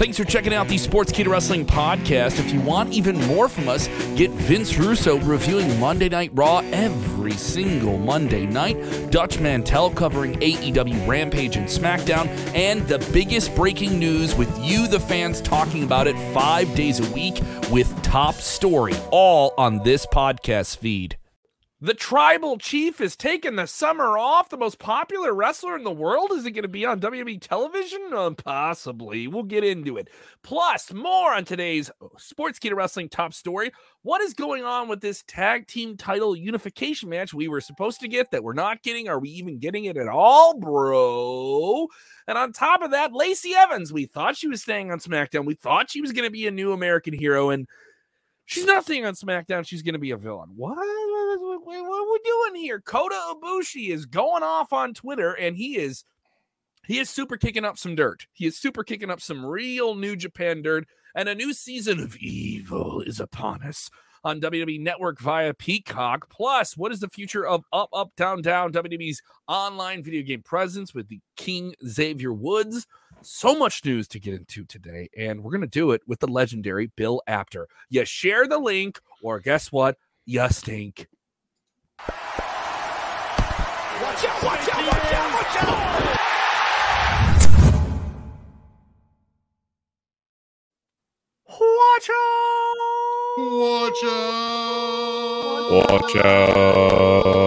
Thanks for checking out the Sports Sportskeeda Wrestling podcast. If you want even more from us, get Vince Russo reviewing Monday Night Raw every single Monday night, Dutch Mantel covering AEW Rampage and SmackDown, and the biggest breaking news with you, the fans, talking about it five days a week with Top Story, all on this podcast feed. The tribal chief is taking the summer off. The most popular wrestler in the world is it going to be on WWE television? Uh, possibly. We'll get into it. Plus, more on today's Sportskeeda Wrestling top story. What is going on with this tag team title unification match we were supposed to get that we're not getting? Are we even getting it at all, bro? And on top of that, Lacey Evans. We thought she was staying on SmackDown. We thought she was going to be a new American hero, and she's not staying on SmackDown. She's going to be a villain. What? what, what are we doing here? Kota Ibushi is going off on Twitter, and he is he is super kicking up some dirt. He is super kicking up some real New Japan dirt, and a new season of evil is upon us on WWE Network via Peacock. Plus, what is the future of Up, Up, Down, Down, WWE's online video game presence with the King Xavier Woods? So much news to get into today, and we're going to do it with the legendary Bill Apter. You share the link, or guess what? You stink. Watch out, watch out, watch out, watch out! Watch out! Watch out! Watch out!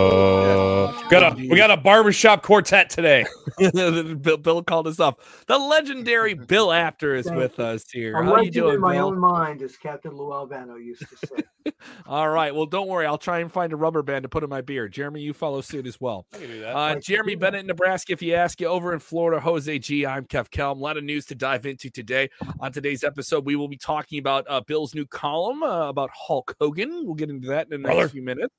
Got a we got a barbershop quartet today. Bill, Bill, called us up. The legendary Bill Apter is Thank with you. us here. I'm How you doing, in my Bill? own mind, as Captain Lou Albano used to say. All right. Well, don't worry. I'll try and find a rubber band to put in my beard. Jeremy, you follow suit as well. I can do that. Uh, Jeremy Bennett in Nebraska. If you ask you over in Florida, Jose G. I'm Kev Kellam. A lot of news to dive into today. On today's episode, we will be talking about uh, Bill's new column uh, about Hulk Hogan. We'll get into that in the next Brother. few minutes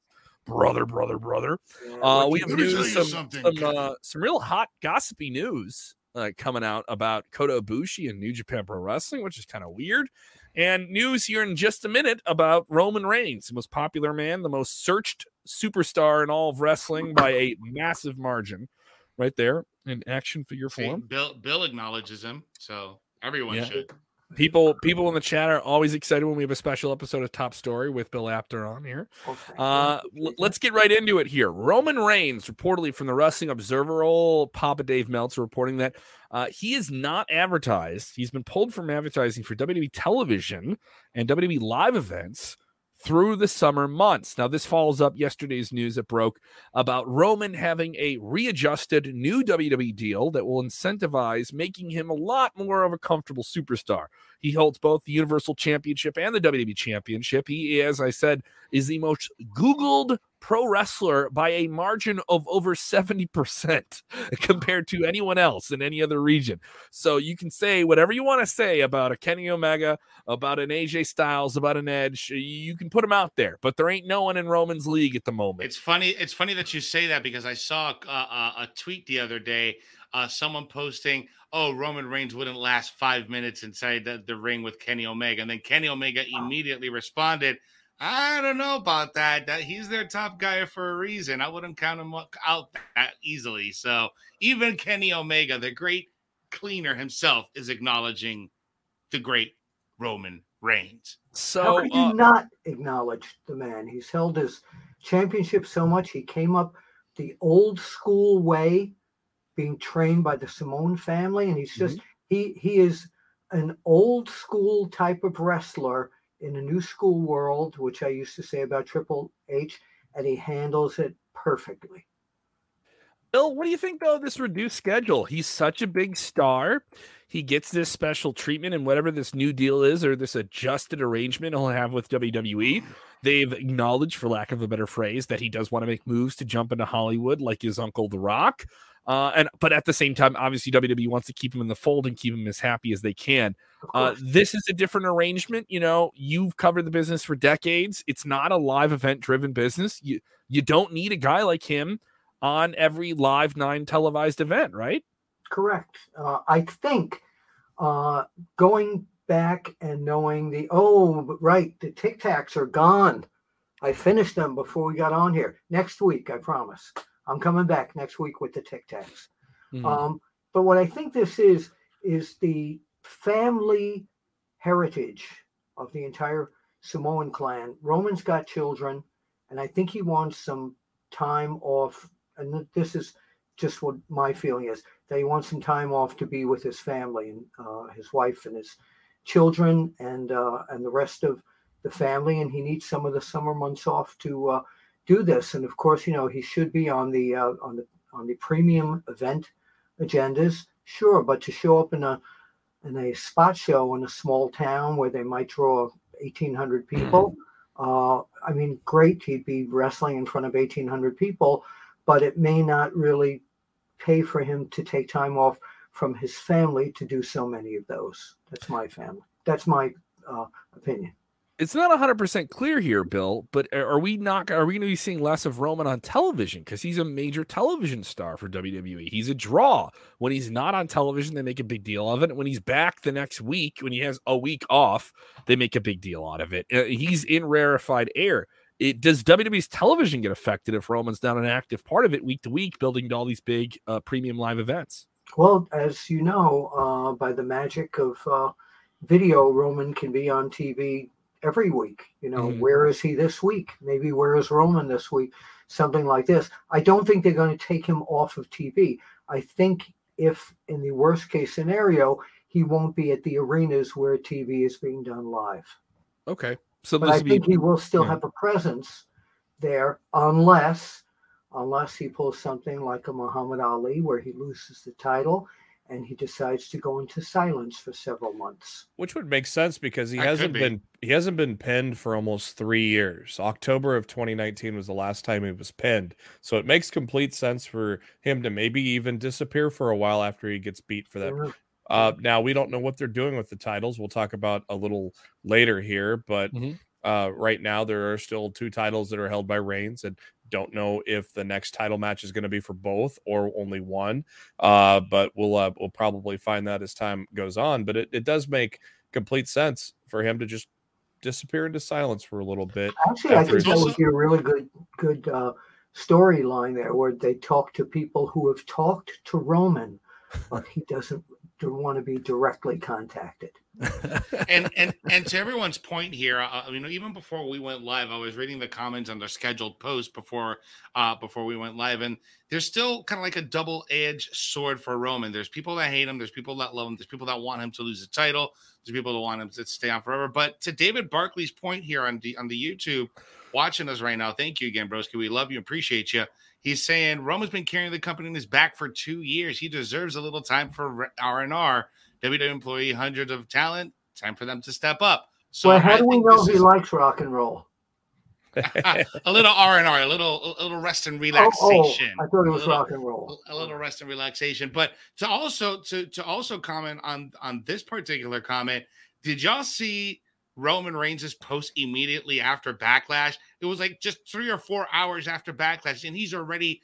brother, brother, brother. Uh, we have news, some some, uh, some real hot gossipy news uh, coming out about Kota Ibushi and New Japan Pro Wrestling, which is kind of weird. And news here in just a minute about Roman Reigns, the most popular man, the most searched superstar in all of wrestling by a massive margin, right there in action figure form. See, Bill Bill acknowledges him, so everyone yeah. should. People, people in the chat are always excited when we have a special episode of Top Story with Bill Apter on here. Uh, let's get right into it here. Roman Reigns, reportedly from the Wrestling Observer, old Papa Dave Meltzer, reporting that uh, he is not advertised. He's been pulled from advertising for WWE television and WWE live events through the summer months. Now, this follows up yesterday's news that broke about Roman having a readjusted new WWE deal that will incentivize making him a lot more of a comfortable superstar. He holds both the Universal Championship and the WWE Championship. He, as I said, is the most Googled pro wrestler by a margin of over 70% compared to anyone else in any other region. So you can say whatever you want to say about a Kenny Omega, about an AJ Styles, about an Edge. You can put them out there, but there ain't no one in Roman's league at the moment. It's funny. It's funny that you say that because I saw a, a, a tweet the other day. Uh, someone posting, "Oh, Roman Reigns wouldn't last five minutes inside the, the ring with Kenny Omega," and then Kenny Omega immediately responded, I don't know about that. That he's their top guy for a reason. I wouldn't count him out that easily. So even Kenny Omega, the great cleaner himself, is acknowledging the great Roman Reigns. So how could uh, you not acknowledge the man? He's held his championship so much. He came up the old school way, being trained by the Samoan family, and he's just mm-hmm. he he is an old school type of wrestler in a new school world, which I used to say about Triple H, and he handles it perfectly. Bill, what do you think though of this reduced schedule? He's such a big star. He gets this special treatment and whatever this new deal is or this adjusted arrangement he'll have with WWE. They've acknowledged, for lack of a better phrase, that he does want to make moves to jump into Hollywood like his uncle The Rock. Uh, and but at the same time, obviously WWE wants to keep him in the fold and keep him as happy as they can. Uh, this is a different arrangement. You know, you've covered the business for decades. It's not a live event driven business. You you don't need a guy like him on every live nine televised event, right? Correct. Uh, I think uh, going back and knowing the oh right, the Tic Tacs are gone. I finished them before we got on here. Next week, I promise. I'm coming back next week with the Tic Tacs. Mm-hmm. Um, but what I think this is is the family heritage of the entire Samoan clan. Roman's got children, and I think he wants some time off. And this is just what my feeling is that he wants some time off to be with his family and uh, his wife and his children and uh, and the rest of the family, and he needs some of the summer months off to uh, do this. And of course, you know he should be on the uh, on the on the premium event agendas, sure, but to show up in a in a spot show in a small town where they might draw 1,800 people. Uh, I mean, great, he'd be wrestling in front of 1,800 people, but it may not really pay for him to take time off from his family to do so many of those. That's my family. That's my uh, opinion. It's not 100% clear here bill but are we not are we going to be seeing less of roman on television? Because he's a major television star for wwe he's a draw. When he's not on television they make a big deal of it. When he's back the next week when he has a week off they make a big deal out of it. Uh, he's in rarefied air it does wwe's television get affected if roman's not an active part of it week to week building to all these big uh, premium live events well as you know uh, by the magic of uh, video roman can be on tv every week. You know, mm-hmm. where is he this week? Maybe where is Roman this week? Something like this. I don't think they're going to take him off of TV. I think if in the worst case scenario, he won't be at the arenas where TV is being done live. Okay. So but I think he will still yeah. have a presence there unless unless he pulls something like a Muhammad Ali where he loses the title and he decides to go into silence for several months. Which would make sense because he that hasn't be. been he hasn't been pinned for almost three years. October of 2019 was the last time he was pinned. So it makes complete sense for him to maybe even disappear for a while after he gets beat for that. Sure. Uh, now we don't know what they're doing with the titles. We'll talk about a little later here, but mm-hmm. uh, right now there are still two titles that are held by Reigns, and don't know if the next title match is going to be for both or only one. Uh, but we'll uh, we'll probably find that as time goes on. But it, it does make complete sense for him to just disappear into silence for a little bit. Actually, I think that would be a really good good uh, storyline there, where they talk to people who have talked to Roman, but he doesn't want to be directly contacted. and and and to everyone's point here, uh, you know, even before we went live, I was reading the comments on their scheduled post before uh before we went live, and there's still kind of like a double edged sword for Roman. There's people that hate him, there's people that love him, there's people that want him to lose the title, there's people that want him to stay on forever. But to David Barkley's point here on the on the YouTube, watching us right now, thank you again, broski. We love you, appreciate you. He's saying Roman's been carrying the company in his back for two years. He deserves a little time for R and R. WWE employee, hundreds of talent. Time for them to step up. So well, how I do we know he is... likes rock and roll? a little R and R, a little a little rest and relaxation. Oh, oh, I thought it was little, rock and roll. A little rest and relaxation. But to also to to also comment on on this particular comment, did y'all see Roman Reigns' post immediately after Backlash? It was like just three or four hours after Backlash, and he's already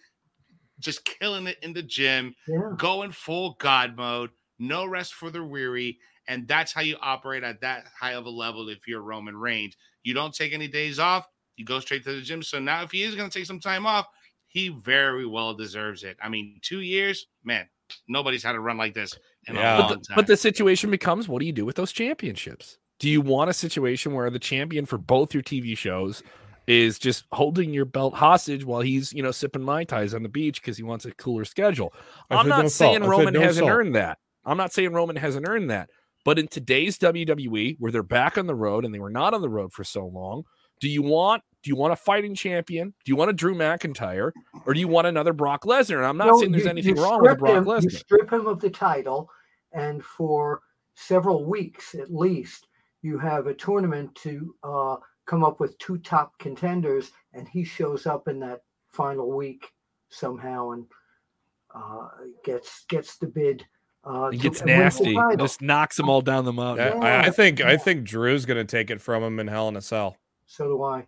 just killing it in the gym, yeah. going full God mode no rest for the weary. And that's how you operate at that high of a level if you're Roman Reigns. You don't take any days off, you go straight to the gym. So now, if he is going to take some time off, he very well deserves it. I mean, two years, man, nobody's had a run like this in yeah. a long but the, time. But the situation becomes what do you do with those championships? Do you want a situation where the champion for both your TV shows is just holding your belt hostage while he's, you know, sipping Mai Tais on the beach because he wants a cooler schedule? I'm not no saying Roman no hasn't salt. earned that. I'm not saying Roman hasn't earned that, but in today's WWE, where they're back on the road and they were not on the road for so long, do you want do you want a fighting champion? Do you want a Drew McIntyre, or do you want another Brock Lesnar? And I'm not no, saying there's you, anything you wrong with Brock him, Lesnar. You strip him of the title, and for several weeks at least, you have a tournament to uh, come up with two top contenders, and he shows up in that final week somehow and uh, gets gets the bid uh, it gets nasty. Just knocks them all down the mountain. Yeah, I, I, think I think Drew's going to take it from him in Hell in a Cell. So do I.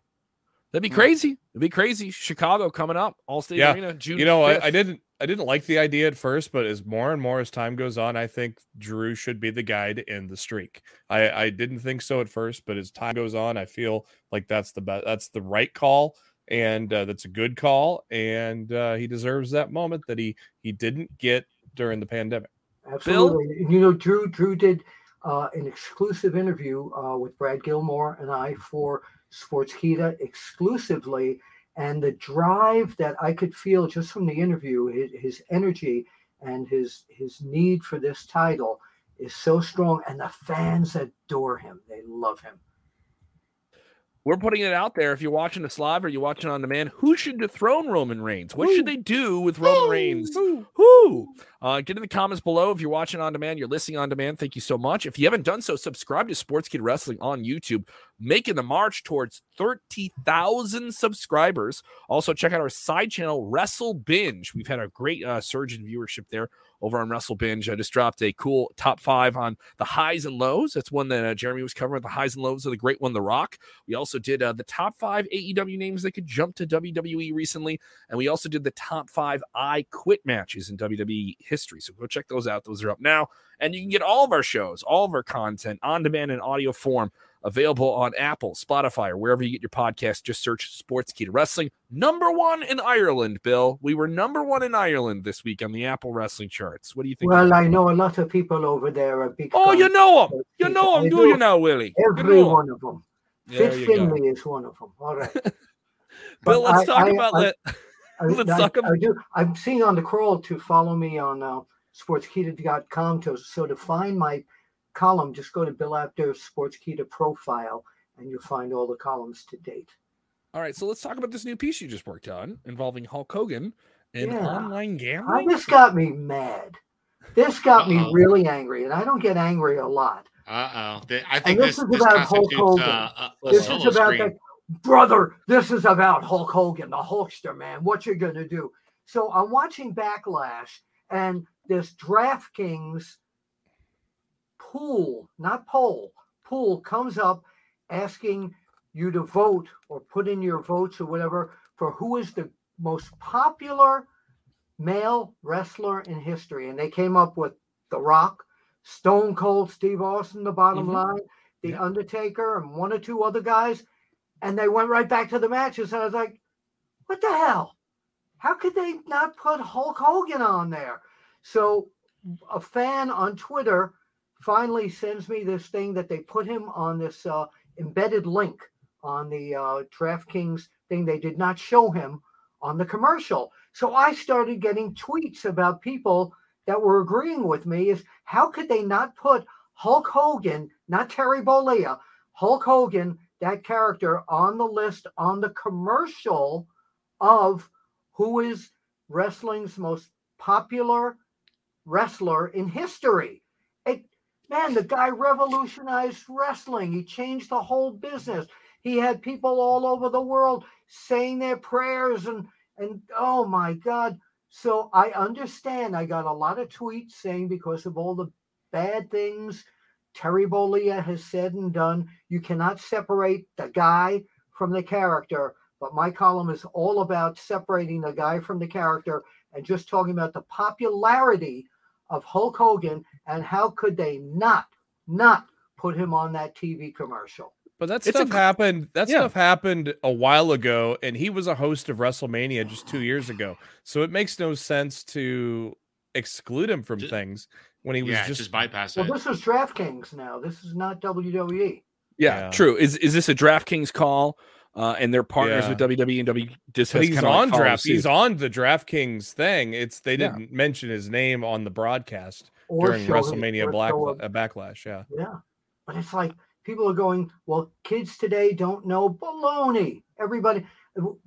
That'd be crazy. It'd be crazy. Chicago coming up, Allstate yeah. Arena, June. You know, I, I, didn't I didn't like the idea at first, but as more and more as time goes on, I think Drew should be the guy to end the streak. I, I didn't think so at first, but as time goes on, I feel like that's the best. That's the right call, and uh, that's a good call, and uh, he deserves that moment that he he didn't get during the pandemic. Absolutely. Bill? You know, Drew Drew did uh, an exclusive interview uh, with Brad Gilmore and I for Sportskeeda exclusively. And the drive that I could feel just from the interview, his, his energy and his his need for this title is so strong, and the fans adore him. They love him. We're putting it out there. If you're watching this live or you're watching on demand, who should dethrone Roman Reigns? What Ooh. should they do with Roman Ooh. Reigns? Who? Uh, get in the comments below. If you're watching on demand, you're listening on demand. Thank you so much. If you haven't done so, subscribe to Sportskeeda Wrestling on YouTube, making the march towards 30,000 subscribers. Also, check out our side channel, Wrestle Binge. We've had a great uh, surge in viewership there over on Wrestle Binge. I just dropped a cool top five on the highs and lows. That's one that uh, Jeremy was covering. The highs and lows of the great one, The Rock. We also did uh, the top five AEW names that could jump to WWE recently, and we also did the top five I Quit matches in WWE history. So go check those out. Those are up now, and you can get all of our shows, all of our content on demand in audio form available on Apple, Spotify, or wherever you get your podcast. Just search sports Sportskeeda Wrestling. Number one in Ireland, Bill. We were number one in Ireland this week on the Apple Wrestling charts. What do you think? Well, I know a lot of people over there are big. Oh, you know them. You know them, do, do you now, Willie? Every you know one of them. Fit Finlay go. is one of them. All right. Bill, let's I, talk I, about that. let's I, talk about. I do. I'm seeing on the crawl to follow me on uh, sportskeeda.com to so to find my column, just go to Bill Apter Sportskeeda profile and you'll find all the columns to date. All right, so let's talk about this new piece you just worked on involving Hulk Hogan and yeah. online gambling. this got me mad. This got Uh-oh. me really angry, and I don't get angry a lot. Uh oh. I think this, this, is about Hulk Hogan. Uh, this is about the, brother. This is about Hulk Hogan, the Hulkster man. What you're gonna do? So I'm watching Backlash, and this DraftKings pool, not poll, pool comes up asking you to vote or put in your votes or whatever for who is the most popular male wrestler in history. And they came up with The Rock, Stone Cold Steve Austin, the bottom mm-hmm. line, The yeah. Undertaker, and one or two other guys. And they went right back to the matches. And I was like, what the hell? How could they not put Hulk Hogan on there? So a fan on Twitter finally sends me this thing that they put him on this uh, embedded link on the uh, DraftKings thing. They did not show him on the commercial. So I started getting tweets about people that were agreeing with me is how could they not put Hulk Hogan, not Terry Bollea, Hulk Hogan, that character on the list on the commercial of who is wrestling's most popular wrestler in history. Man, the guy revolutionized wrestling. He changed the whole business. He had people all over the world saying their prayers and and oh my God. So I understand. I got a lot of tweets saying because of all the bad things Terry Bollea has said and done, you cannot separate the guy from the character. But my column is all about separating the guy from the character and just talking about the popularity of Hulk Hogan and how could they not not put him on that TV commercial? But that stuff a, happened. That yeah. stuff happened a while ago, and he was a host of WrestleMania just two years ago. So it makes no sense to exclude him from just, things when he was yeah, just, just bypass well, this is DraftKings now. This is not WWE. Yeah, yeah, true. Is is this a DraftKings call? uh, and they're partners yeah. with WWE and W. Just he's on like draft. He's on the DraftKings thing. It's they didn't yeah. mention his name on the broadcast or during WrestleMania Black uh, Backlash. Yeah, yeah, but it's like people are going. Well, kids today don't know baloney. Everybody,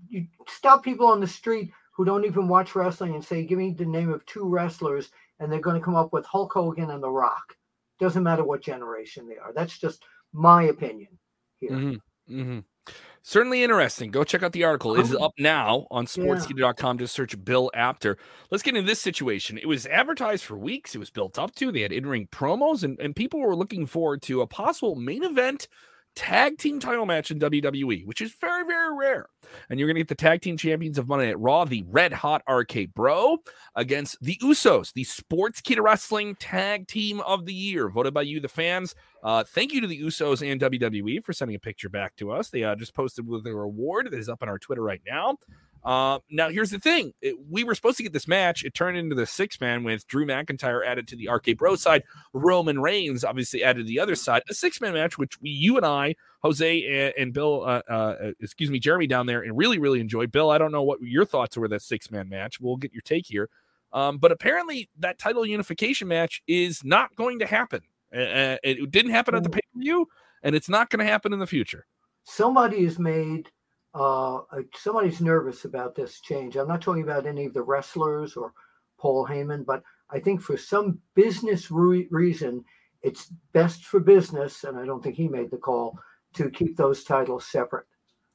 you stop people on the street who don't even watch wrestling and say, "Give me the name of two wrestlers," and they're going to come up with Hulk Hogan and The Rock. Doesn't matter what generation they are. That's just my opinion here. Mm-hmm. Mm-hmm. Certainly interesting. Go check out the article. It is oh. up now on sportskeeda.com. Just search Bill Apter. Let's get into this situation. It was advertised for weeks. It was built up to. They had in ring promos, and, and people were looking forward to a possible main event tag team title match in WWE, which is very, very rare. And you're going to get the tag team champions of Monday Night Raw, the Red Hot RK Bro, against the Usos, the Sportskeeda Wrestling Tag Team of the Year, voted by you, the fans. Uh, thank you to the Usos and WWE for sending a picture back to us. They uh, just posted with their award that is up on our Twitter right now. Uh, now, here's the thing: it, we were supposed to get this match. It turned into the six man with Drew McIntyre added to the RK Bro side, Roman Reigns obviously added to the other side. A six man match, which we, you and I, Jose and, and Bill, uh, uh, excuse me, Jeremy down there, and really, really enjoyed. Bill, I don't know what your thoughts were that six man match. We'll get your take here. Um, but apparently, that title unification match is not going to happen. Uh, it didn't happen at the pay per view, and it's not going to happen in the future. Somebody has made uh, somebody's nervous about this change. I'm not talking about any of the wrestlers or Paul Heyman, but I think for some business re- reason, it's best for business, and I don't think he made the call to keep those titles separate.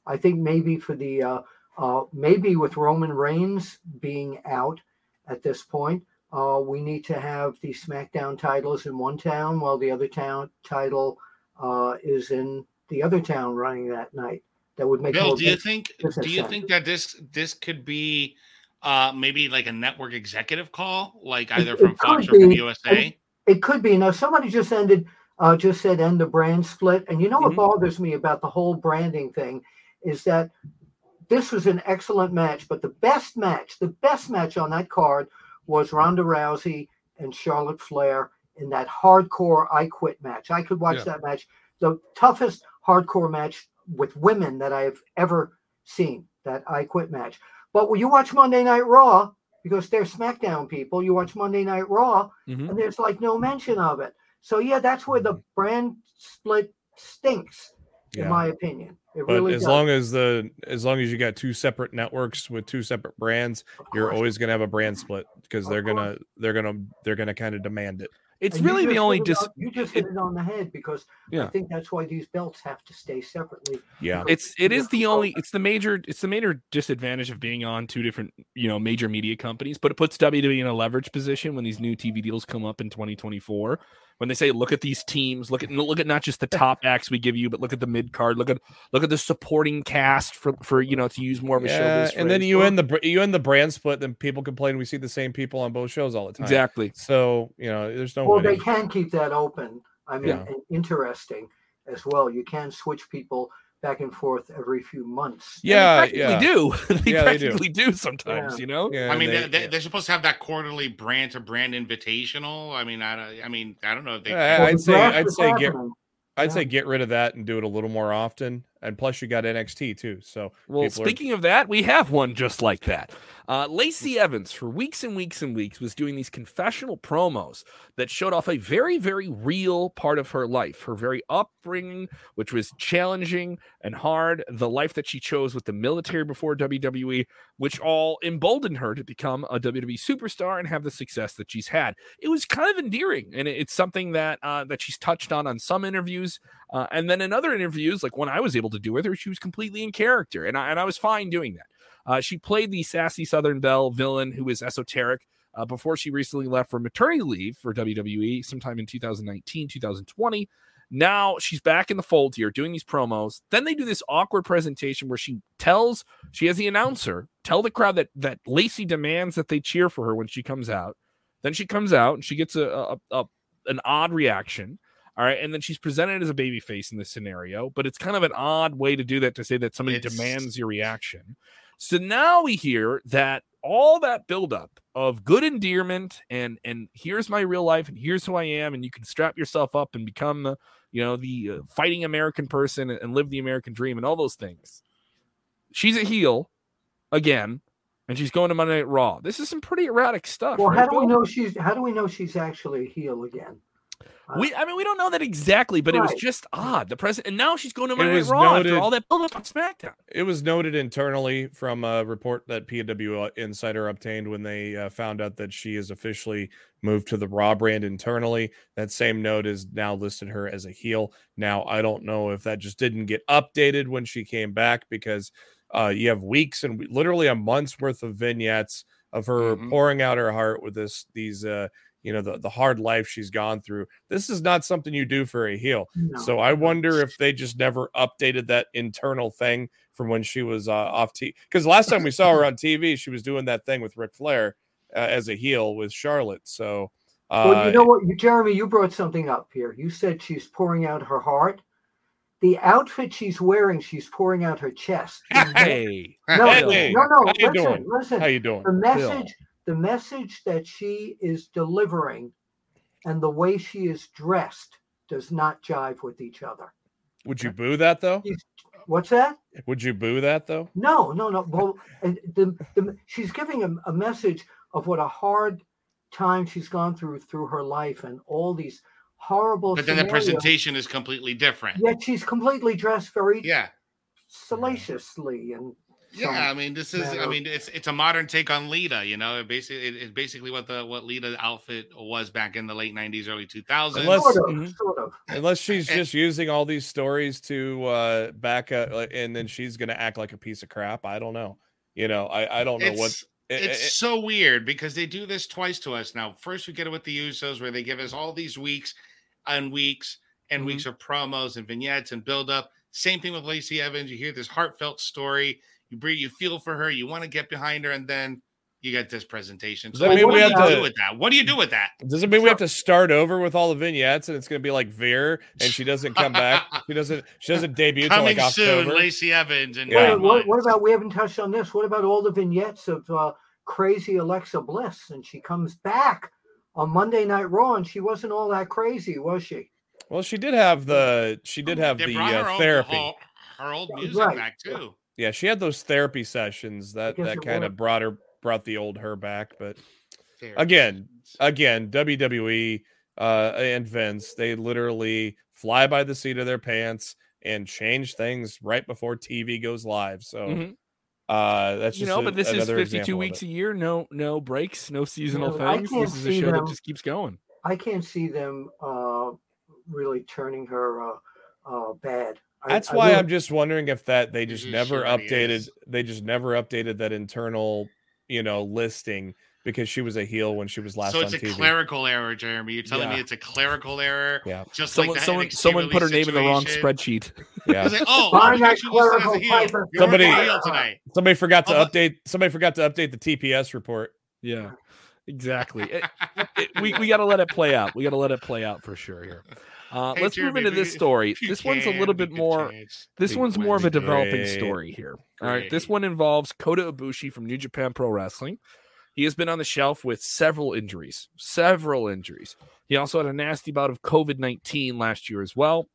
I think maybe for the uh, uh, maybe with Roman Reigns being out at this point, uh, we need to have the SmackDown titles in one town while the other town title uh, is in the other town running that night that would make. Bill, do you think? Do you sense. think that this this could be uh, maybe like a network executive call, like either it, from it Fox or from USA? It could be. Now, somebody just ended, uh, just said end the brand split, and you know mm-hmm. what bothers me about the whole branding thing is that this was an excellent match, but the best match, the best match on that card was Ronda Rousey and Charlotte Flair in that hardcore I Quit match. I could watch yeah. that match, the toughest hardcore match with women that I've ever seen. That I Quit match. But when you watch Monday Night Raw, because they're SmackDown people, you watch Monday Night Raw, mm-hmm. and there's like no mention of it. So yeah, that's where the brand split stinks, yeah. in my opinion. It but really as does. long as the as long as you got two separate networks with two separate brands, you're always gonna have a brand split because they're gonna they're gonna they're gonna kind of demand it. It's and really the only dis- you just hit it on the head because yeah. I think that's why these belts have to stay separately. Yeah, it's it is the only it's the major it's the major disadvantage of being on two different you know major media companies, but it puts WWE in a leverage position when these new TV deals come up in 2024 when they say look at these teams, look at look at not just the top acts we give you, but look at the mid card, look at look at the supporting cast for for you know to use more of a yeah, show. And then you end the you end the brand split, then people complain we see the same people on both shows all the time. Exactly. So you know, there's no. Well, winning. they can keep that open. I mean, yeah. interesting as well. You can switch people back and forth every few months. Yeah, they yeah. do. they yeah, practically they do. do. sometimes, yeah. you know. Yeah, I mean, they, are supposed to have that quarterly brand to brand invitational. I mean, I, I mean, I don't know if they. I'd say, I'd say get, I'd say get rid of that and do it a little more often. And plus, you got NXT too. So, well, speaking are... of that, we have one just like that. Uh, Lacey Evans, for weeks and weeks and weeks, was doing these confessional promos that showed off a very, very real part of her life, her very upbringing, which was challenging and hard, the life that she chose with the military before WWE, which all emboldened her to become a WWE superstar and have the success that she's had. It was kind of endearing, and it's something that uh, that she's touched on on some interviews, uh, and then in other interviews, like when I was able to do with her, she was completely in character, and I, and I was fine doing that. Uh, she played the sassy Southern Belle villain who is esoteric uh, before she recently left for maternity leave for WWE sometime in 2019, 2020. Now she's back in the fold here doing these promos. Then they do this awkward presentation where she tells, she has the announcer tell the crowd that that Lacey demands that they cheer for her when she comes out. Then she comes out and she gets a, a, a an odd reaction. All right. And then she's presented as a baby face in this scenario, but it's kind of an odd way to do that to say that somebody it's... demands your reaction. So now we hear that all that buildup of good endearment and and here's my real life and here's who I am and you can strap yourself up and become the you know the uh, fighting American person and, and live the American dream and all those things. She's a heel again, and she's going to Monday Night Raw. This is some pretty erratic stuff. Well, right, how do we know she's how do we know she's actually a heel again? We, I mean, we don't know that exactly, but right. it was just odd. The president, and now she's going to Monday Night Raw noted, after all that build up on SmackDown. It was noted internally from a report that PW Insider obtained when they uh, found out that she is officially moved to the Raw brand internally. That same note is now listed her as a heel. Now, I don't know if that just didn't get updated when she came back because uh, you have weeks and literally a month's worth of vignettes of her mm-hmm. pouring out her heart with this these uh, you know the, the hard life she's gone through this is not something you do for a heel no. so i wonder if they just never updated that internal thing from when she was uh, off TV. because last time we saw her on tv she was doing that thing with Ric flair uh, as a heel with charlotte so uh, well you know what jeremy you brought something up here you said she's pouring out her heart the outfit she's wearing, she's pouring out her chest. Hey, no, hey, no, no. How you listen, doing? listen. How you doing? The message, the message that she is delivering, and the way she is dressed does not jive with each other. Would you boo that though? What's that? Would you boo that though? No, no, no. Well, the, the, she's giving a, a message of what a hard time she's gone through through her life and all these horrible. But then the presentation is completely different. Yet she's completely dressed very Yeah. salaciously and. Yeah, I mean, this is. I mean, it's it's a modern take on Lita. You know, it basically it, it's basically what the what Lita outfit was back in the late '90s, early 2000s. Unless- sort of, Mhm. sort of. Unless she's And- just using all these stories to uh back up, and then she's gonna act like a piece of crap. I don't know. You know, I I don't know what. it's it- it's it- so weird because they do this twice to us now. First, we get it with the Usos, where they give us all these weeks and weeks and Mm-hmm. weeks of promos and vignettes and build up. Same thing with Lacey Evans. You hear this heartfelt story. You breathe, you feel for her. You want to get behind her, and then you get this presentation. Does So that mean what we do have you to- do with that? What do you do with that? Does it mean we have to start over with all the vignettes and it's gonna be like Veer and she doesn't come back? She doesn't. She doesn't debut till Coming like soon, October. Lacey Evans and Yeah. What, what about we haven't touched on this? What about all the vignettes of uh, crazy Alexa Bliss? And she comes back on Monday Night Raw, and she wasn't all that crazy, was she? Well, she did have the. She did have They the brought her uh, old- therapy. Her, her old music Right. back too. Yeah, she had those therapy sessions that guess that kind of brought her brought the old her back. But Therapy Again, again, WWE uh, and Vince, they literally fly by the seat of their pants and change things right before TV goes live. So Mhm. uh, that's you know, a- but this is 52 weeks a year. No, no breaks, no seasonal Yeah, I things. can't This is a see show that them- just keeps going. I can't see them uh, really turning her uh, uh, bad. I- That's I why really- I'm just wondering if that they just never already updated. is. They just never updated that internal, you know, listing because she was a heel when she was last so on it's a TV. clerical error, Jeremy. You're telling me it's a clerical error, yeah, just Someone, like the someone, someone put her release name in the wrong spreadsheet. yeah. Like, oh, Find we actually listed a heel. Somebody- a heel tonight. Somebody forgot to Oh, update. Somebody forgot to update the TPS report. Yeah, exactly. It- it- we we got to let it play out. We got to let it play out for sure here. Uh, Hey, let's move into this story. This one's a little bit more. change. This one's more of a developing Great. story here. All right, this one involves Kota Ibushi from New Japan Pro Wrestling. He has been on the shelf with several injuries, several injuries. He also had a nasty bout of COVID 19 last year as well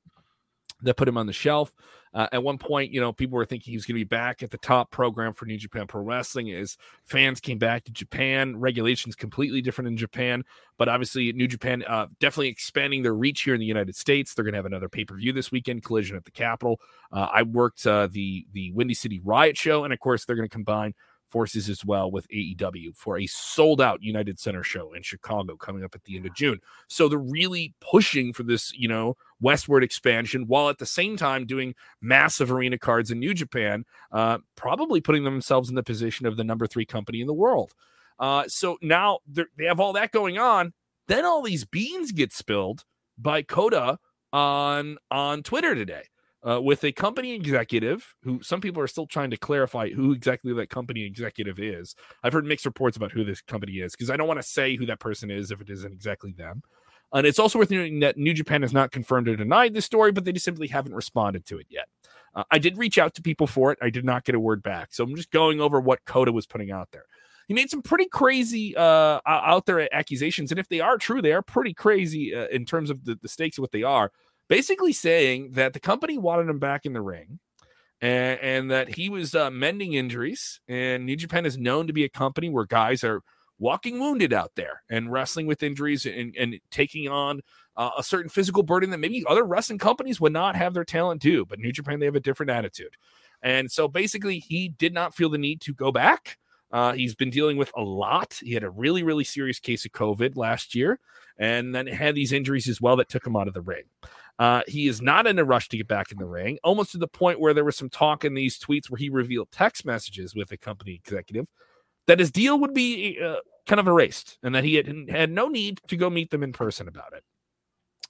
that put him on the shelf. Uh, at one point, you know, people were thinking he was going to be back at the top program for New Japan Pro Wrestling as fans came back to Japan. Regulations completely different in Japan, but obviously New Japan uh, definitely expanding their reach here in the United States. They're going to have another pay per view this weekend, Collision at the Capitol. Uh, I worked uh, the the Windy City Riot show, and of course they're going to combine forces as well with AEW for a sold out United Center show in Chicago coming up at the end of June. So they're really pushing for this, you know, westward expansion while at the same time doing massive arena cards in New Japan, uh, probably putting themselves in the position of the number three company in the world. Uh, so now they're- have all that going on. Then all these beans get spilled by Kota on on Twitter today uh, with a company executive who some people are still trying to clarify who exactly that company executive is. I've heard mixed reports about who this company is because I don't want to say who that person is if it isn't exactly them. And it's also worth noting that New Japan has not confirmed or denied this story, but they just simply haven't responded to it yet. Uh, I did reach out to people for it. I did not get a word back. So I'm just going over what Kota was putting out there. He made some pretty crazy uh, out there accusations. And if they are true, they are pretty crazy uh, in terms of the, the stakes of what they are basically saying that the company wanted him back in the ring and, and that he was uh, mending injuries. And New Japan is known to be a company where guys are walking wounded out there and wrestling with injuries and, and taking on uh, a certain physical burden that maybe other wrestling companies would not have their talent do. But New Japan, they have a different attitude. And so basically, he did not feel the need to go back. Uh, he's been dealing with a lot. He had a really, really serious case of COVID last year, and then had these injuries as well that took him out of the ring. Uh, he is not in a rush to get back in the ring, almost to the point where there was some talk in these tweets where he revealed text messages with a company executive that his deal would be uh, kind of erased and that he had, had no need to go meet them in person about it.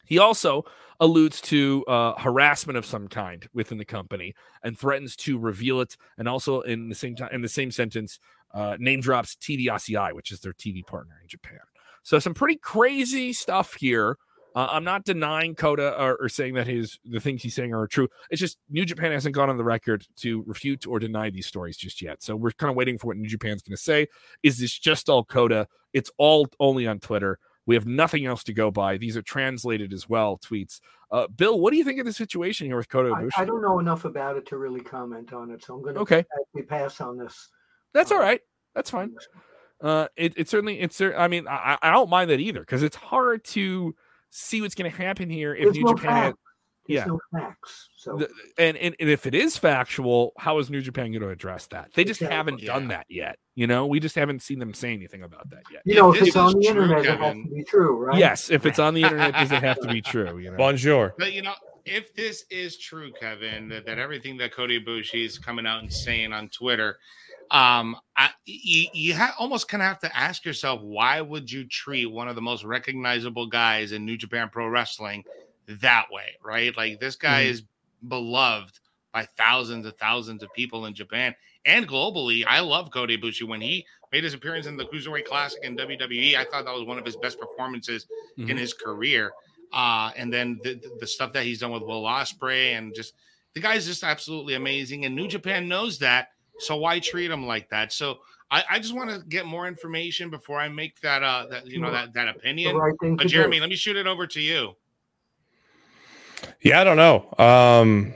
He also alludes to uh, harassment of some kind within the company and threatens to reveal it. And also in the same time, in the same sentence, uh, name drops TV Asahi, which is their TV partner in Japan. So some pretty crazy stuff here Uh, I'm not denying Kota or, or, saying that his the things he's saying are true. It's just New Japan hasn't gone on the record to refute or deny these stories just yet. So we're kind of waiting for what New Japan's going to say. Is this just all Kota? It's all only on Twitter. We have nothing else to go by. These are translated as well tweets. Uh, Bill, what do you think of the situation here with Kota Ibushi? I, I, don't know enough about it to really comment on it, so I'm going to okay. pass on this. That's uh, all right. That's fine. Uh, it, it certainly it's. I mean, I, I don't mind that either because it's hard to see what's going to happen here if There's New no Japan. yeah. no facts. So, the, and, and and if it is factual, how is New Japan going to address that? They just exactly. haven't yeah. done that yet. You know, we just haven't seen them say anything about that yet. You know, if, if it's on the true, internet, Kevin, it has to be true, right? Yes, if it's on the internet, does it have to be true? You know, bonjour. But you know, if this is true, Kevin, that, that everything that Kota Ibushi is coming out and saying on Twitter, um, I, you, you ha- almost kind of have to ask yourself, why would you treat one of the most recognizable guys in New Japan Pro Wrestling that way, right? Like this guy mm-hmm. is beloved by thousands and thousands of people in Japan and globally. I love Kota Ibushi. When he made his appearance in the Cruiserweight Classic in WWE, I thought that was one of his best performances mm-hmm. in his career. Uh, and then the, the stuff that he's done with Will Ospreay and just the guy's just absolutely amazing. And New Japan knows that. So why treat them like that? So I, I just want to get more information before I make that uh that you know that that opinion. Right but Jeremy, do. let me shoot it over to you. Yeah, I don't know. Um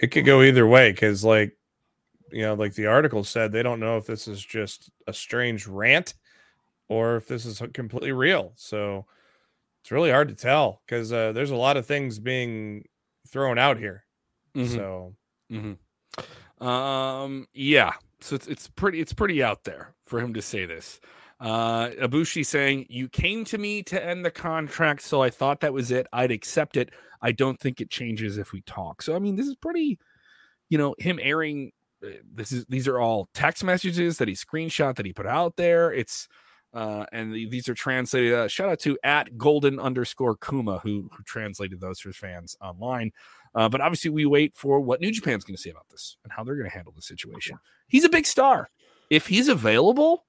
it could go either way because like you know, like the article said, they don't know if this is just a strange rant or if this is completely real. So it's really hard to tell because uh, there's a lot of things being thrown out here. Mm-hmm. So, mm-hmm. Um, yeah, so it's it's pretty it's pretty out there for him to say this. Uh, Ibushi saying, "You came to me to end the contract, so I thought that was it. I'd accept it. I don't think it changes if we talk." So, I mean, this is pretty, you know, him airing. Uh, this is these are all text messages that he screenshot that he put out there. It's uh, and the, these are translated. Uh, shout out to at golden underscore Kuma who who translated those for fans online. Uh, but obviously, we wait for what New Japan's going to say about this and how they're going to handle the situation. He's a big star. If he's available,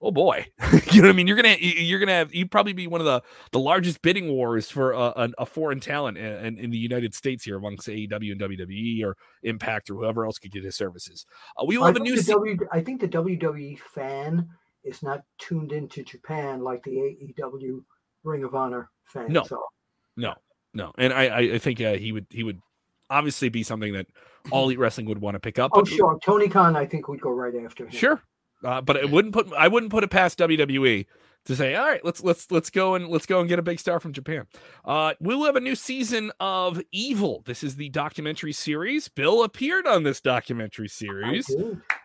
oh boy, you know what I mean. You're gonna you're gonna have you probably be one of the the largest bidding wars for a, a, foreign talent in, in, the United States here amongst AEW and WWE or Impact or whoever else could get his services. Uh, we will have a new. W, I think the WWE fan is not tuned into Japan like the AEW Ring of Honor fans no. are. No, no, and I I think uh, he would he would obviously be something that All Elite Wrestling would want to pick up. Oh, sure, Tony Khan, I think would go right after him. Sure, uh, but it wouldn't put I wouldn't put it past WWE to say, all right, let's let's let's go and let's go and get a big star from Japan. Uh, we'll have a new season of Evil. This is the documentary series. Bill appeared on this documentary series,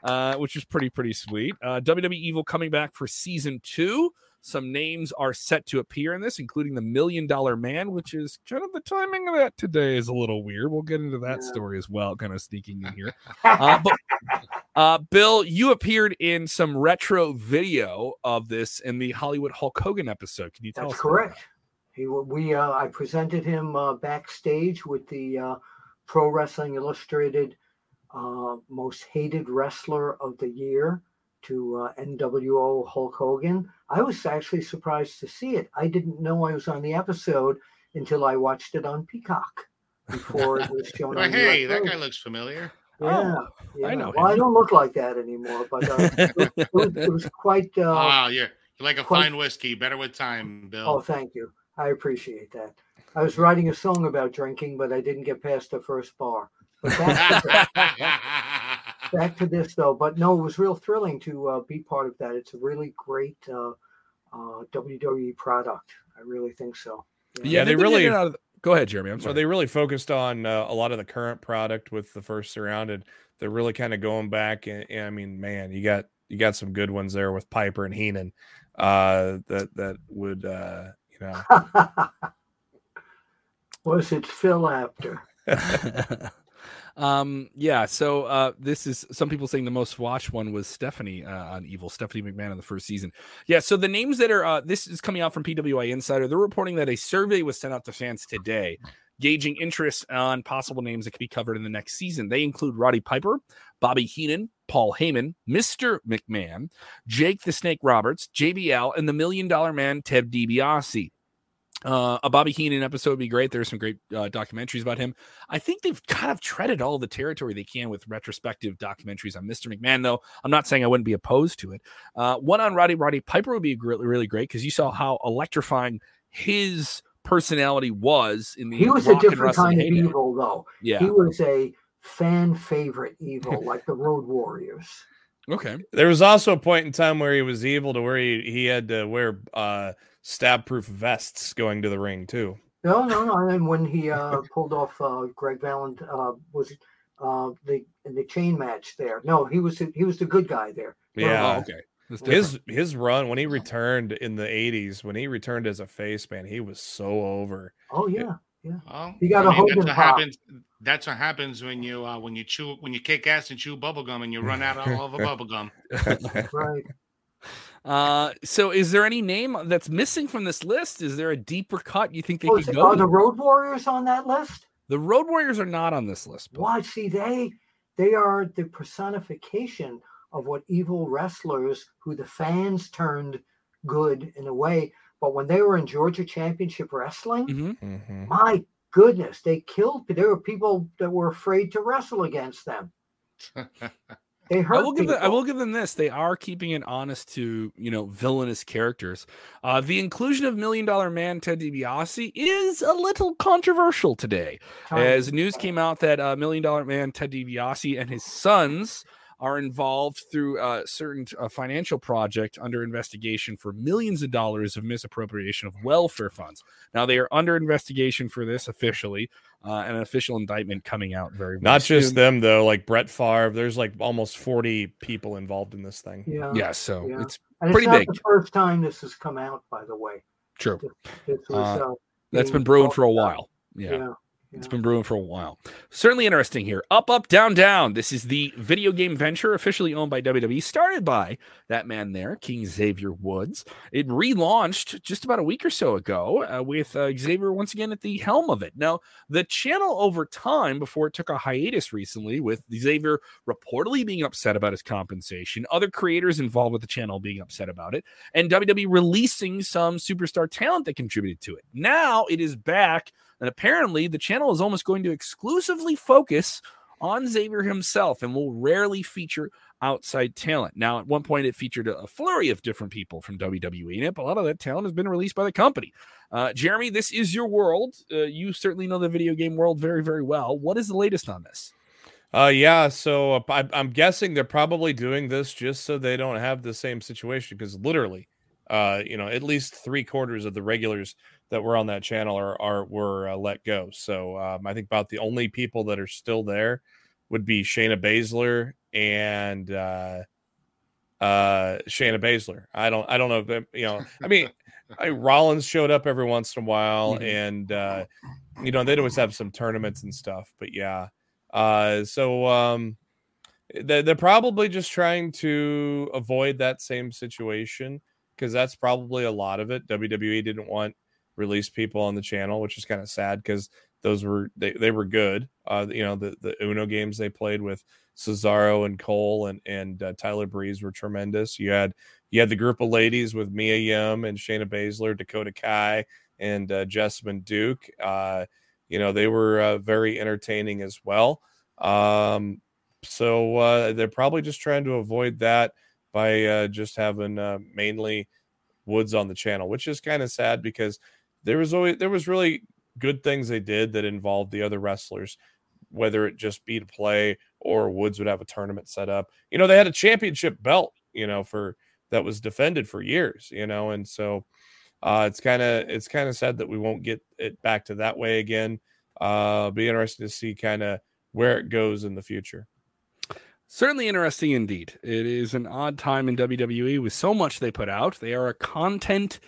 uh, which is pretty pretty sweet. Uh, WWE Evil coming back for season two. Some names are set to appear in this, including the Million Dollar Man, which is kind of the timing of that today is a little weird. We'll get into that yeah. story as well, kind of sneaking in here. Uh, but uh, Bill, you appeared in some retro video of this in the Hollywood Hulk Hogan episode. Can you tell That's us? correct. He, we, uh, I presented him uh, backstage with the uh, Pro Wrestling Illustrated uh, Most Hated Wrestler of the Year to uh, NWO Hulk Hogan. I was actually surprised to see it. I didn't know I was on the episode until I watched it on Peacock before it was shown. well, hey, that guy looks familiar. Yeah, oh, yeah. I know. Well, him. I don't look like that anymore, but uh, it, it, was, it, was, quite. Uh, wow, you're, you're like a quite, fine whiskey, better with time, Bill. Oh, thank you. I appreciate that. I was writing a song about drinking, but I didn't get past the first bar. But back, to, this, though. But no, it was real thrilling to uh, be part of that. It's a really great uh, uh, WWE product. I really think so. Yeah, yeah they, they really. Of, go ahead, Jeremy. I'm sorry. So they really focused on uh, a lot of the current product with the first surrounded. They're really kind of going back, and, and, I mean, man, you got you got some good ones there with Piper and Heenan. Uh, that that would uh, you know. Was it Phil Apter? Um, yeah. So uh, this is some people saying the most watched one was Stephanie uh, on Evil, Stephanie McMahon in the first season. Yeah. So the names that are uh, this is coming out from PWI Insider. They're reporting that a survey was sent out to fans today, gauging interest on possible names that could be covered in the next season. They include Roddy Piper, Bobby Heenan, Paul Heyman, Mr. McMahon, Jake the Snake Roberts, JBL, and the Million Dollar Man Ted DiBiase. Uh, a Bobby Heenan episode would be great. There's some great uh, documentaries about him. I think they've kind of treaded all the territory they can with retrospective documentaries on Mr. McMahon, though. I'm not saying I wouldn't be opposed to it. Uh, one on Roddy Roddy Piper would be really, really great because you saw how electrifying his personality was in the he was a different kind of evil though yeah he was a fan favorite evil like the road warriors okay there was also a point in time where he was evil to where he, he had to wear uh stab proof vests going to the ring too. No no no and when he uh pulled off uh Greg Valentine uh was uh the in the chain match there. No he was he was the good guy there. Yeah. Oh, okay. His his run when he returned in the 80s when he returned as a face man he was so over. Oh yeah yeah. Well, he got I a mean, Hogan that's what pop. happens that's what happens when you uh, when you chew when you kick ass and chew bubble gum and you run out of all of a bubble gum right uh so is there any name that's missing from this list is there a deeper cut you think they oh, could go are the road warriors on that list the road warriors are not on this list Bill. why see they they are the personification of what evil wrestlers who the fans turned good in a way but when they were in georgia championship wrestling Mhm. Mhm. my goodness they killed there were people that were afraid to wrestle against them they hurt I will give them, I will give them this. They are keeping it honest to you know villainous characters. Uh, the inclusion of Million Dollar Man Ted DiBiase is a little controversial today, as news came out that uh, Million Dollar Man Ted DiBiase and his sons are involved through a certain uh, financial project under investigation for millions of dollars of misappropriation of welfare funds. Now they are under investigation for this officially, uh, and an official indictment coming out very, very not just them though like brett Favre. there's like almost 40 people involved in this thing yeah Yeah, so Yeah. it's and pretty it's not big. the first time this has come out by the way true. this was, Uh, uh, That's being been brewing for a while. Yeah. yeah, It's been brewing for a while. Certainly interesting here. Up, up, down, down. This is the video game venture officially owned by WWE, started by that man there, King Xavier Woods. It relaunched just about a week or so ago uh, with uh, Xavier once again at the helm of it. Now, the channel over time, before it took a hiatus recently, with Xavier reportedly being upset about his compensation, other creators involved with the channel being upset about it, and WWE releasing some superstar talent that contributed to it. Now it is back. And apparently, the channel is almost going to exclusively focus on Xavier himself and will rarely feature outside talent. Now, at one point, it featured a flurry of different people from WWE in it, but a lot of that talent has been released by the company. Uh, Jeremy, this is your world. Uh, you certainly know the video game world very, very well. What is the latest on this? Uh, yeah. So uh, I, I'm guessing they're probably doing this just so they don't have the same situation because literally, uh, you know, at least three quarters of the regulars that were on that channel are are were uh, let go. So um, I think about the only people that are still there would be Shayna Baszler and uh, uh, Shayna Baszler. I don't I don't know if you know. I mean, I, Rollins showed up every once in a while, Mhm. and uh, you know they'd always have some tournaments and stuff. But yeah, uh, so um, they're, they're probably just trying to avoid that same situation because that's probably a lot of it. WWE didn't want release people on the channel, which is kind of sad because those were they, they were good. Uh, you know the the Uno games they played with Cesaro and Cole and and uh, Tyler Breeze were tremendous. You had you had the group of ladies with Mia Yim and Shayna Baszler, Dakota Kai, and uh, Jessamyn Duke. Uh, you know they were uh, very entertaining as well. Um, so uh, they're probably just trying to avoid that by uh, just having uh, mainly Woods on the channel, which is kind of sad because there was always there was really good things they did that involved the other wrestlers, whether it just be to play or Woods would have a tournament set up. You know, they had a championship belt, you know, for that was defended for years, you know, and so uh, it's kind of it's kind of sad that we won't get it back to that way again. Uh, be interesting to see kind of where it goes in the future. Certainly interesting indeed. It is an odd time in WWE with so much they put out. They are a content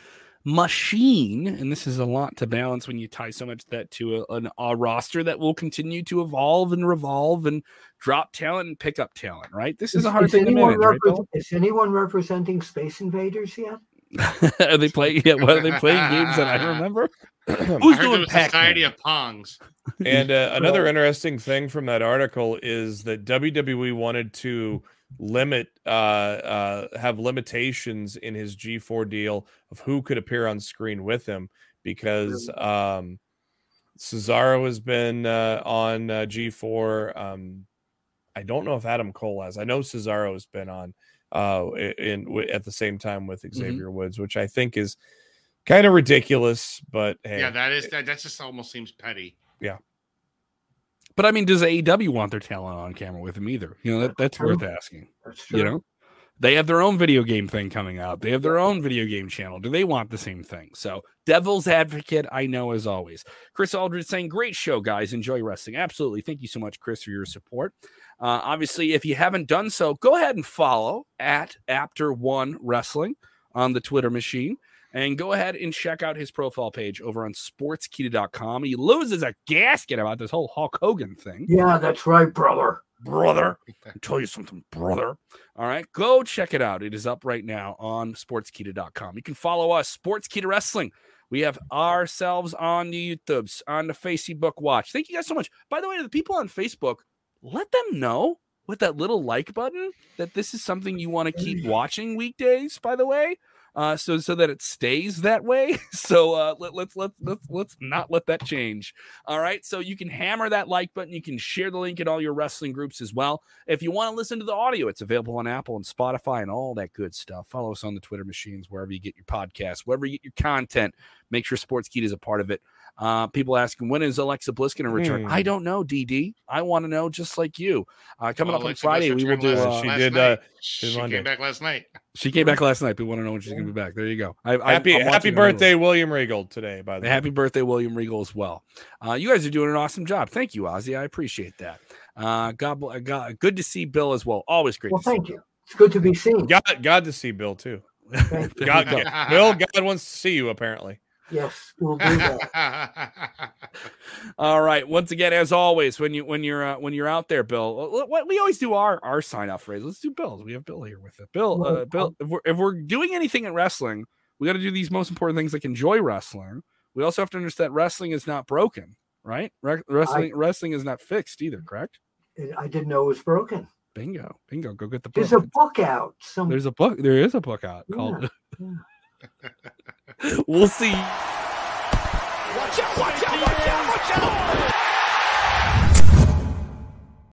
machine, and this is a lot to balance when you tie so much that to a, an, a roster that will continue to evolve and revolve and drop talent and pick up talent. Right? This is, a hard thing to manage. Repre- Bill? is anyone representing Space Invaders yet? are they playing? Yeah, what are they playing games that I remember? I Who's heard there doing was Pac-Man? Society of Pongs. And uh, another interesting thing from that article is that WWE wanted to limit, uh, uh, have limitations in his G4 deal of who could appear on screen with him because um, Cesaro has been uh, on uh, G4. Um, I don't know if Adam Cole has. I know Cesaro has been on uh, in, in at the same time with mm-hmm. Xavier mm-hmm. Woods, which I think is kind of ridiculous. But hey, yeah, that is that. That just almost seems petty. Yeah. But I mean, does AEW want their talent on camera with him either? You know, that, that's worth asking. That's You know, they have their own video game thing coming out. They have their own video game channel. Do they want the same thing? So, devil's advocate, I know as always. Chris Aldridge saying, Great show, guys. Enjoy wrestling. Absolutely. Thank you so much, Chris, for your support. Uh, obviously, if you haven't done so, go ahead and follow at Apter One Wrestling on the Twitter machine. And go ahead and check out his profile page over on sportskeeda.com. He loses a gasket about this whole Hulk Hogan thing. Yeah, that's right, brother. Brother. i tell you something, brother. All right, go check it out. It is up right now on sportskeeda.com. You can follow us, Sportskeeda Wrestling. We have ourselves on the YouTubes, on the Facebook Watch. Thank you guys so much. By the way, to the people on Facebook, let them know with that little like button that this is something you want to keep watching weekdays, by the way uh, so so that it stays that way. So uh, let, let's let's let's let's not let that change. All right. So you can hammer that like button. You can share the link in all your wrestling groups as well. If you want to listen to the audio, it's available on Apple and Spotify and all that good stuff. Follow us on the Twitter machines wherever you get your podcasts, wherever you get your content. Make sure Sportskeeda is a part of it. Uh, people asking when is Alexa Bliss going to return? Hmm. I don't know, DD. I want to know just like you. Uh, coming well, up Alexa on Friday, we will do. Uh, she did. Uh, she came back last night. She came back last night. We want to know when she's going to be back. There you go. I, happy I, happy birthday, William Regal today. By the way, happy birthday, William Regal as well. Uh, you guys are doing an awesome job. Thank you, Ozzy. I appreciate that. Uh, God, God, good to see Bill as well. Always great. Well, thank you. you. It's good to be seen. God, God to see Bill too. God, God, Bill, God wants to see you apparently. Yes, we'll do that. All right. Once again, as always, when you when you're uh, when you're out there, Bill, what we always do our our sign off phrase. Let's do Bill's. We have Bill here with it. Bill, uh, Bill. If we're if we're doing anything in wrestling, we got to do these most important things like enjoy wrestling. We also have to understand wrestling is not broken, right? Re- wrestling I, wrestling is not fixed either. Correct? I didn't know it was broken. Bingo, bingo. Go get the book. There's a book out. Some... There's a book. There is a book out yeah, called. Yeah. we'll see. Watch out, watch out, watch out, watch out!